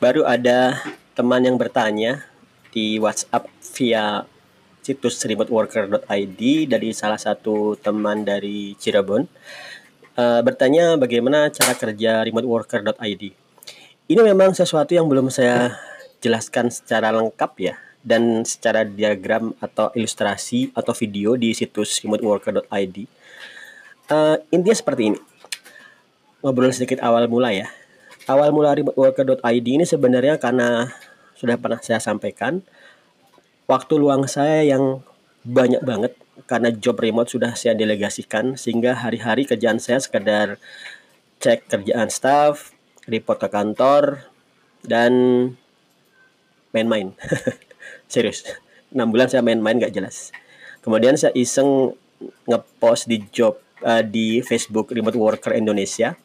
baru ada teman yang bertanya di WhatsApp via situs remoteworker.id dari salah satu teman dari Cirebon uh, bertanya bagaimana cara kerja remoteworker.id. Ini memang sesuatu yang belum saya jelaskan secara lengkap ya dan secara diagram atau ilustrasi atau video di situs remoteworker.id. Uh, intinya seperti ini. Ngobrol sedikit awal mula ya awal mula remoteworker.id ini sebenarnya karena sudah pernah saya sampaikan waktu luang saya yang banyak banget karena job remote sudah saya delegasikan sehingga hari-hari kerjaan saya sekedar cek kerjaan staff, report ke kantor dan main-main. Serius. 6 bulan saya main-main gak jelas. Kemudian saya iseng ngepost di job uh, di Facebook Remote Worker Indonesia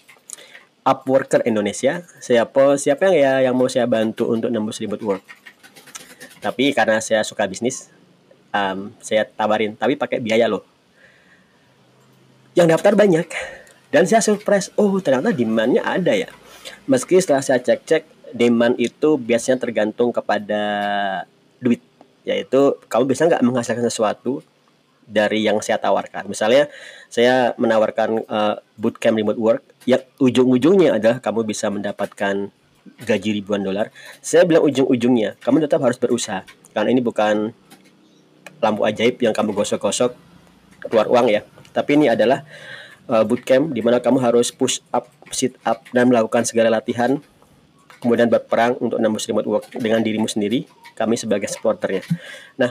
Upworker Indonesia. Siapa siapa yang ya yang mau saya bantu untuk nembus remote work. Tapi karena saya suka bisnis, um, saya tawarin. Tapi pakai biaya loh. Yang daftar banyak dan saya surprise. Oh ternyata demandnya ada ya. Meski setelah saya cek-cek demand itu biasanya tergantung kepada duit yaitu kamu bisa nggak menghasilkan sesuatu dari yang saya tawarkan. Misalnya saya menawarkan uh, bootcamp remote work yang ujung-ujungnya adalah kamu bisa mendapatkan gaji ribuan dolar. Saya bilang ujung-ujungnya, kamu tetap harus berusaha karena ini bukan lampu ajaib yang kamu gosok-gosok keluar uang ya. Tapi ini adalah uh, bootcamp di mana kamu harus push up, sit up dan melakukan segala latihan kemudian berperang untuk nembus remote work dengan dirimu sendiri kami sebagai supporternya nah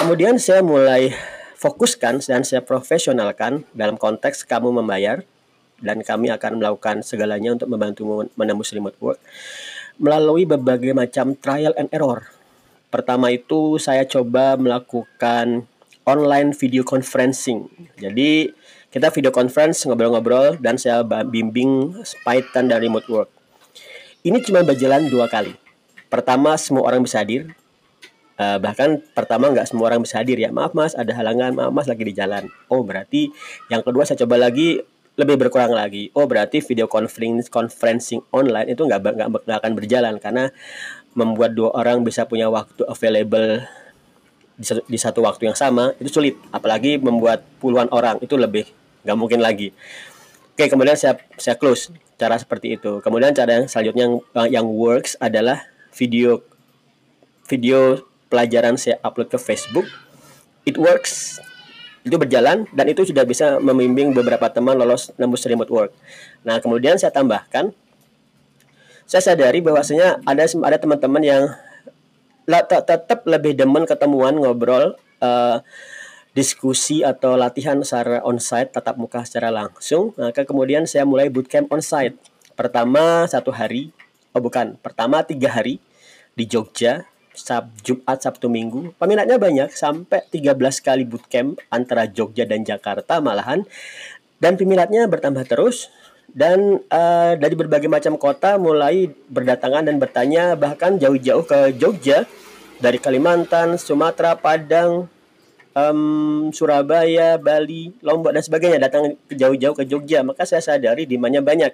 Kemudian saya mulai fokuskan dan saya profesionalkan dalam konteks kamu membayar dan kami akan melakukan segalanya untuk membantu menembus remote work melalui berbagai macam trial and error. Pertama itu saya coba melakukan online video conferencing. Jadi kita video conference ngobrol-ngobrol dan saya bimbing Python dan remote work. Ini cuma berjalan dua kali. Pertama semua orang bisa hadir, Uh, bahkan pertama nggak semua orang bisa hadir ya. Maaf mas, ada halangan. Maaf mas lagi di jalan. Oh berarti yang kedua saya coba lagi lebih berkurang lagi. Oh berarti video conference conferencing online itu nggak nggak akan berjalan karena membuat dua orang bisa punya waktu available di satu, di satu waktu yang sama itu sulit. Apalagi membuat puluhan orang itu lebih nggak mungkin lagi. Oke kemudian saya saya close cara seperti itu. Kemudian cara yang selanjutnya yang, yang works adalah video video pelajaran saya upload ke Facebook it works itu berjalan dan itu sudah bisa membimbing beberapa teman lolos nembus remote work. Nah kemudian saya tambahkan, saya sadari bahwasanya ada ada teman-teman yang tetap lebih demen ketemuan ngobrol uh, diskusi atau latihan secara onsite tatap muka secara langsung. Maka kemudian saya mulai bootcamp onsite. Pertama satu hari, oh bukan, pertama tiga hari di Jogja Sab Jumat Sabtu Minggu. Peminatnya banyak sampai 13 kali bootcamp antara Jogja dan Jakarta malahan. Dan peminatnya bertambah terus. Dan uh, dari berbagai macam kota mulai berdatangan dan bertanya bahkan jauh-jauh ke Jogja. Dari Kalimantan, Sumatera, Padang, um, Surabaya, Bali, Lombok dan sebagainya datang ke jauh-jauh ke Jogja maka saya sadari demandnya banyak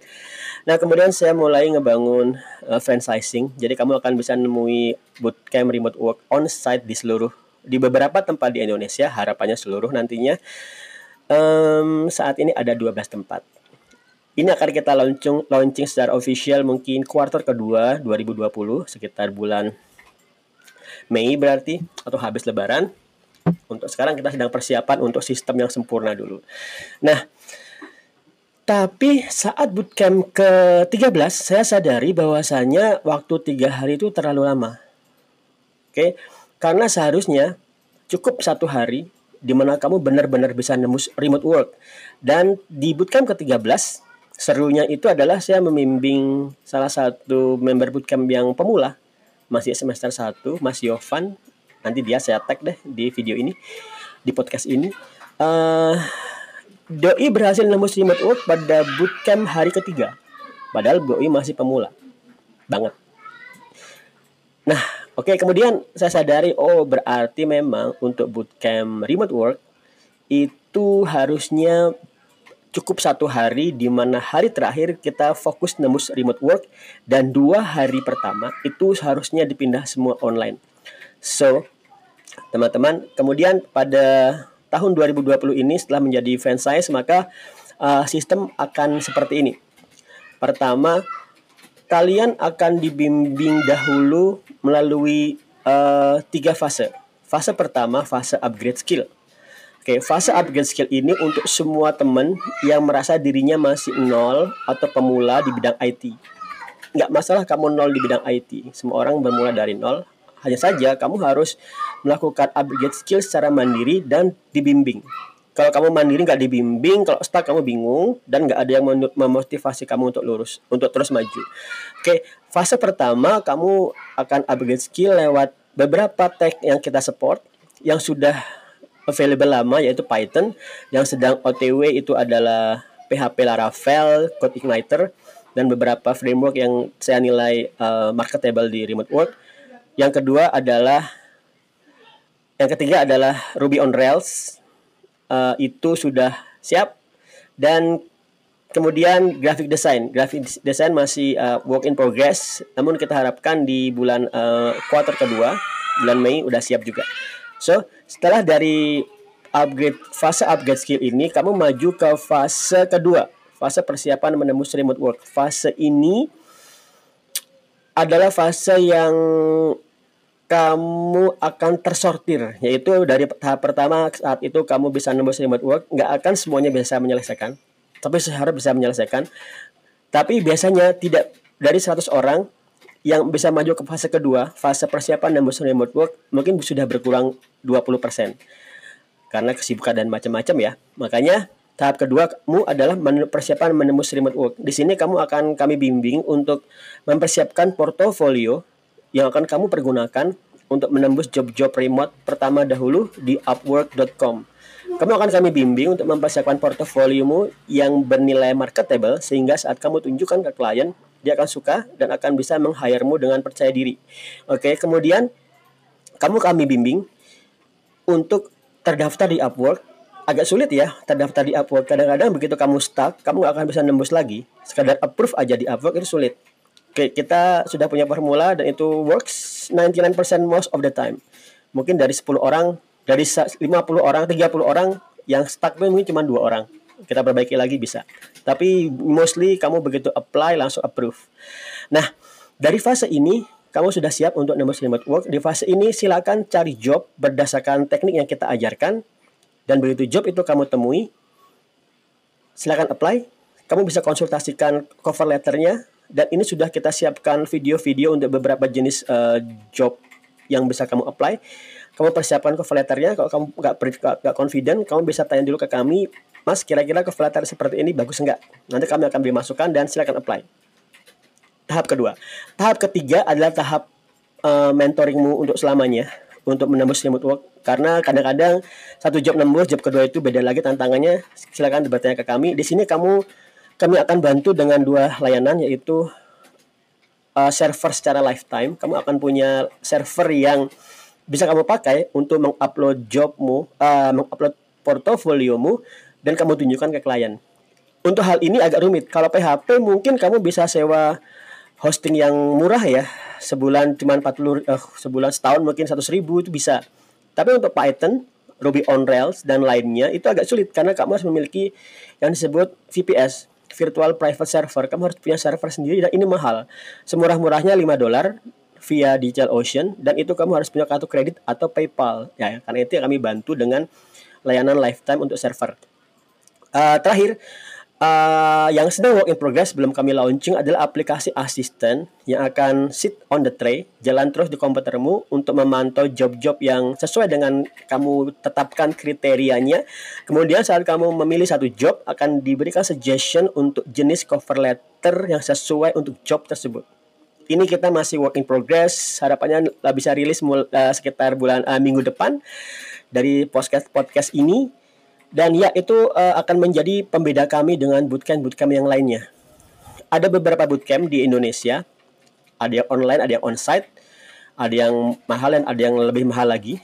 Nah, kemudian saya mulai ngebangun uh, franchising. Jadi kamu akan bisa nemui bootcamp remote work on site di seluruh di beberapa tempat di Indonesia. Harapannya seluruh nantinya. Um, saat ini ada 12 tempat. Ini akan kita launching launching secara official mungkin kuartal kedua 2020 sekitar bulan Mei berarti atau habis lebaran. Untuk sekarang kita sedang persiapan untuk sistem yang sempurna dulu. Nah, tapi saat bootcamp ke-13 saya sadari bahwasanya waktu tiga hari itu terlalu lama. Oke, karena seharusnya cukup satu hari di mana kamu benar-benar bisa nembus remote work. Dan di bootcamp ke-13 serunya itu adalah saya membimbing salah satu member bootcamp yang pemula masih semester 1, Mas Yovan. Nanti dia saya tag deh di video ini, di podcast ini. Uh, Doi berhasil nembus remote work pada bootcamp hari ketiga. Padahal Doi masih pemula. Banget. Nah, oke okay, kemudian saya sadari oh berarti memang untuk bootcamp remote work itu harusnya cukup satu hari di mana hari terakhir kita fokus nembus remote work dan dua hari pertama itu seharusnya dipindah semua online. So, teman-teman, kemudian pada tahun 2020 ini setelah menjadi franchise maka uh, sistem akan seperti ini. Pertama, kalian akan dibimbing dahulu melalui uh, tiga fase. Fase pertama, fase upgrade skill. Oke, fase upgrade skill ini untuk semua teman yang merasa dirinya masih nol atau pemula di bidang IT. Nggak masalah kamu nol di bidang IT. Semua orang bermula dari nol. Hanya saja kamu harus melakukan upgrade skill secara mandiri dan dibimbing. Kalau kamu mandiri nggak dibimbing, kalau stuck kamu bingung dan nggak ada yang memotivasi kamu untuk lurus, untuk terus maju. Oke, fase pertama kamu akan upgrade skill lewat beberapa tag yang kita support yang sudah available lama yaitu Python, yang sedang OTW itu adalah PHP Laravel, Code Igniter, dan beberapa framework yang saya nilai uh, marketable di remote work. Yang kedua adalah yang ketiga adalah Ruby on Rails. Uh, itu sudah siap. Dan kemudian graphic design. Graphic design masih uh, work in progress. Namun kita harapkan di bulan uh, quarter kedua bulan Mei udah siap juga. So setelah dari upgrade fase upgrade skill ini kamu maju ke fase kedua. Fase persiapan menembus remote work. Fase ini adalah fase yang kamu akan tersortir. Yaitu dari tahap pertama saat itu kamu bisa nembus remote work nggak akan semuanya bisa menyelesaikan. Tapi seharap bisa menyelesaikan. Tapi biasanya tidak. Dari 100 orang yang bisa maju ke fase kedua fase persiapan nembus remote work mungkin sudah berkurang 20% karena kesibukan dan macam-macam ya. Makanya tahap kedua kamu adalah persiapan menembus remote work. Di sini kamu akan kami bimbing untuk mempersiapkan portofolio yang akan kamu pergunakan untuk menembus job-job remote pertama dahulu di upwork.com. Kamu akan kami bimbing untuk mempersiapkan portofoliomu yang bernilai marketable sehingga saat kamu tunjukkan ke klien, dia akan suka dan akan bisa meng-hire-mu dengan percaya diri. Oke, kemudian kamu kami bimbing untuk terdaftar di Upwork. Agak sulit ya terdaftar di Upwork. Kadang-kadang begitu kamu stuck, kamu nggak akan bisa nembus lagi. Sekadar approve aja di Upwork itu sulit. Oke, kita sudah punya formula dan itu works 99% most of the time. Mungkin dari 10 orang, dari 50 orang, 30 orang yang stuck mungkin cuma dua orang. Kita perbaiki lagi bisa. Tapi mostly kamu begitu apply langsung approve. Nah, dari fase ini kamu sudah siap untuk nembus remote work. Di fase ini silakan cari job berdasarkan teknik yang kita ajarkan dan begitu job itu kamu temui, silakan apply. Kamu bisa konsultasikan cover letternya dan ini sudah kita siapkan video-video untuk beberapa jenis uh, job yang bisa kamu apply. Kamu persiapkan cover letternya. Kalau kamu nggak nggak confident, kamu bisa tanya dulu ke kami, Mas, kira-kira cover letter seperti ini bagus nggak? Nanti kami akan beri masukan dan silakan apply. Tahap kedua, tahap ketiga adalah tahap uh, mentoringmu untuk selamanya untuk menembus remote work karena kadang-kadang satu job nembus job kedua itu beda lagi tantangannya silakan bertanya ke kami di sini kamu kami akan bantu dengan dua layanan yaitu uh, server secara lifetime. Kamu akan punya server yang bisa kamu pakai untuk mengupload jobmu, uh, mengupload portofoliomu dan kamu tunjukkan ke klien. Untuk hal ini agak rumit. Kalau PHP mungkin kamu bisa sewa hosting yang murah ya. Sebulan cuma 40 uh, sebulan setahun mungkin 100 ribu itu bisa. Tapi untuk Python, Ruby on Rails dan lainnya itu agak sulit karena kamu harus memiliki yang disebut VPS virtual private server, kamu harus punya server sendiri dan ini mahal. Semurah-murahnya 5 dolar via Digital Ocean dan itu kamu harus punya kartu kredit atau PayPal. Ya, karena itu yang kami bantu dengan layanan lifetime untuk server. Uh, terakhir, Uh, yang sedang work in progress belum kami launching adalah aplikasi asisten yang akan sit on the tray, jalan terus di komputermu untuk memantau job-job yang sesuai dengan kamu tetapkan kriterianya. Kemudian saat kamu memilih satu job akan diberikan suggestion untuk jenis cover letter yang sesuai untuk job tersebut. Ini kita masih work in progress, harapannya bisa rilis uh, sekitar bulan uh, minggu depan dari podcast podcast ini dan ya itu uh, akan menjadi pembeda kami dengan bootcamp-bootcamp yang lainnya. Ada beberapa bootcamp di Indonesia, ada yang online, ada yang onsite, ada yang mahal dan ada yang lebih mahal lagi.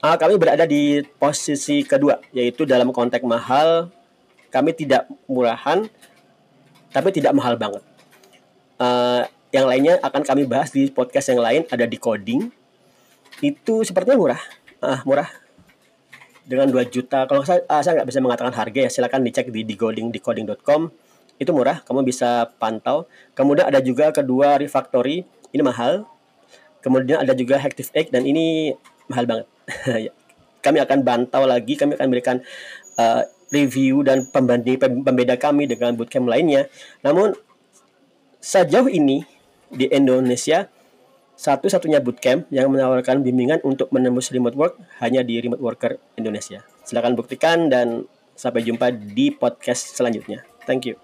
uh, kami berada di posisi kedua, yaitu dalam konteks mahal kami tidak murahan tapi tidak mahal banget. Uh, yang lainnya akan kami bahas di podcast yang lain ada di coding. Itu sepertinya murah. Uh, murah dengan 2 juta. Kalau saya uh, saya nggak bisa mengatakan harga ya silakan dicek di decoding decoding.com itu murah kamu bisa pantau. Kemudian ada juga kedua refactory ini mahal. Kemudian ada juga Active Egg dan ini mahal banget. Ya. kami akan bantau lagi kami akan berikan uh, review dan pembanding pembeda kami dengan bootcamp lainnya. Namun sejauh ini di Indonesia satu-satunya bootcamp yang menawarkan bimbingan untuk menembus remote work hanya di Remote Worker Indonesia. Silakan buktikan dan sampai jumpa di podcast selanjutnya. Thank you.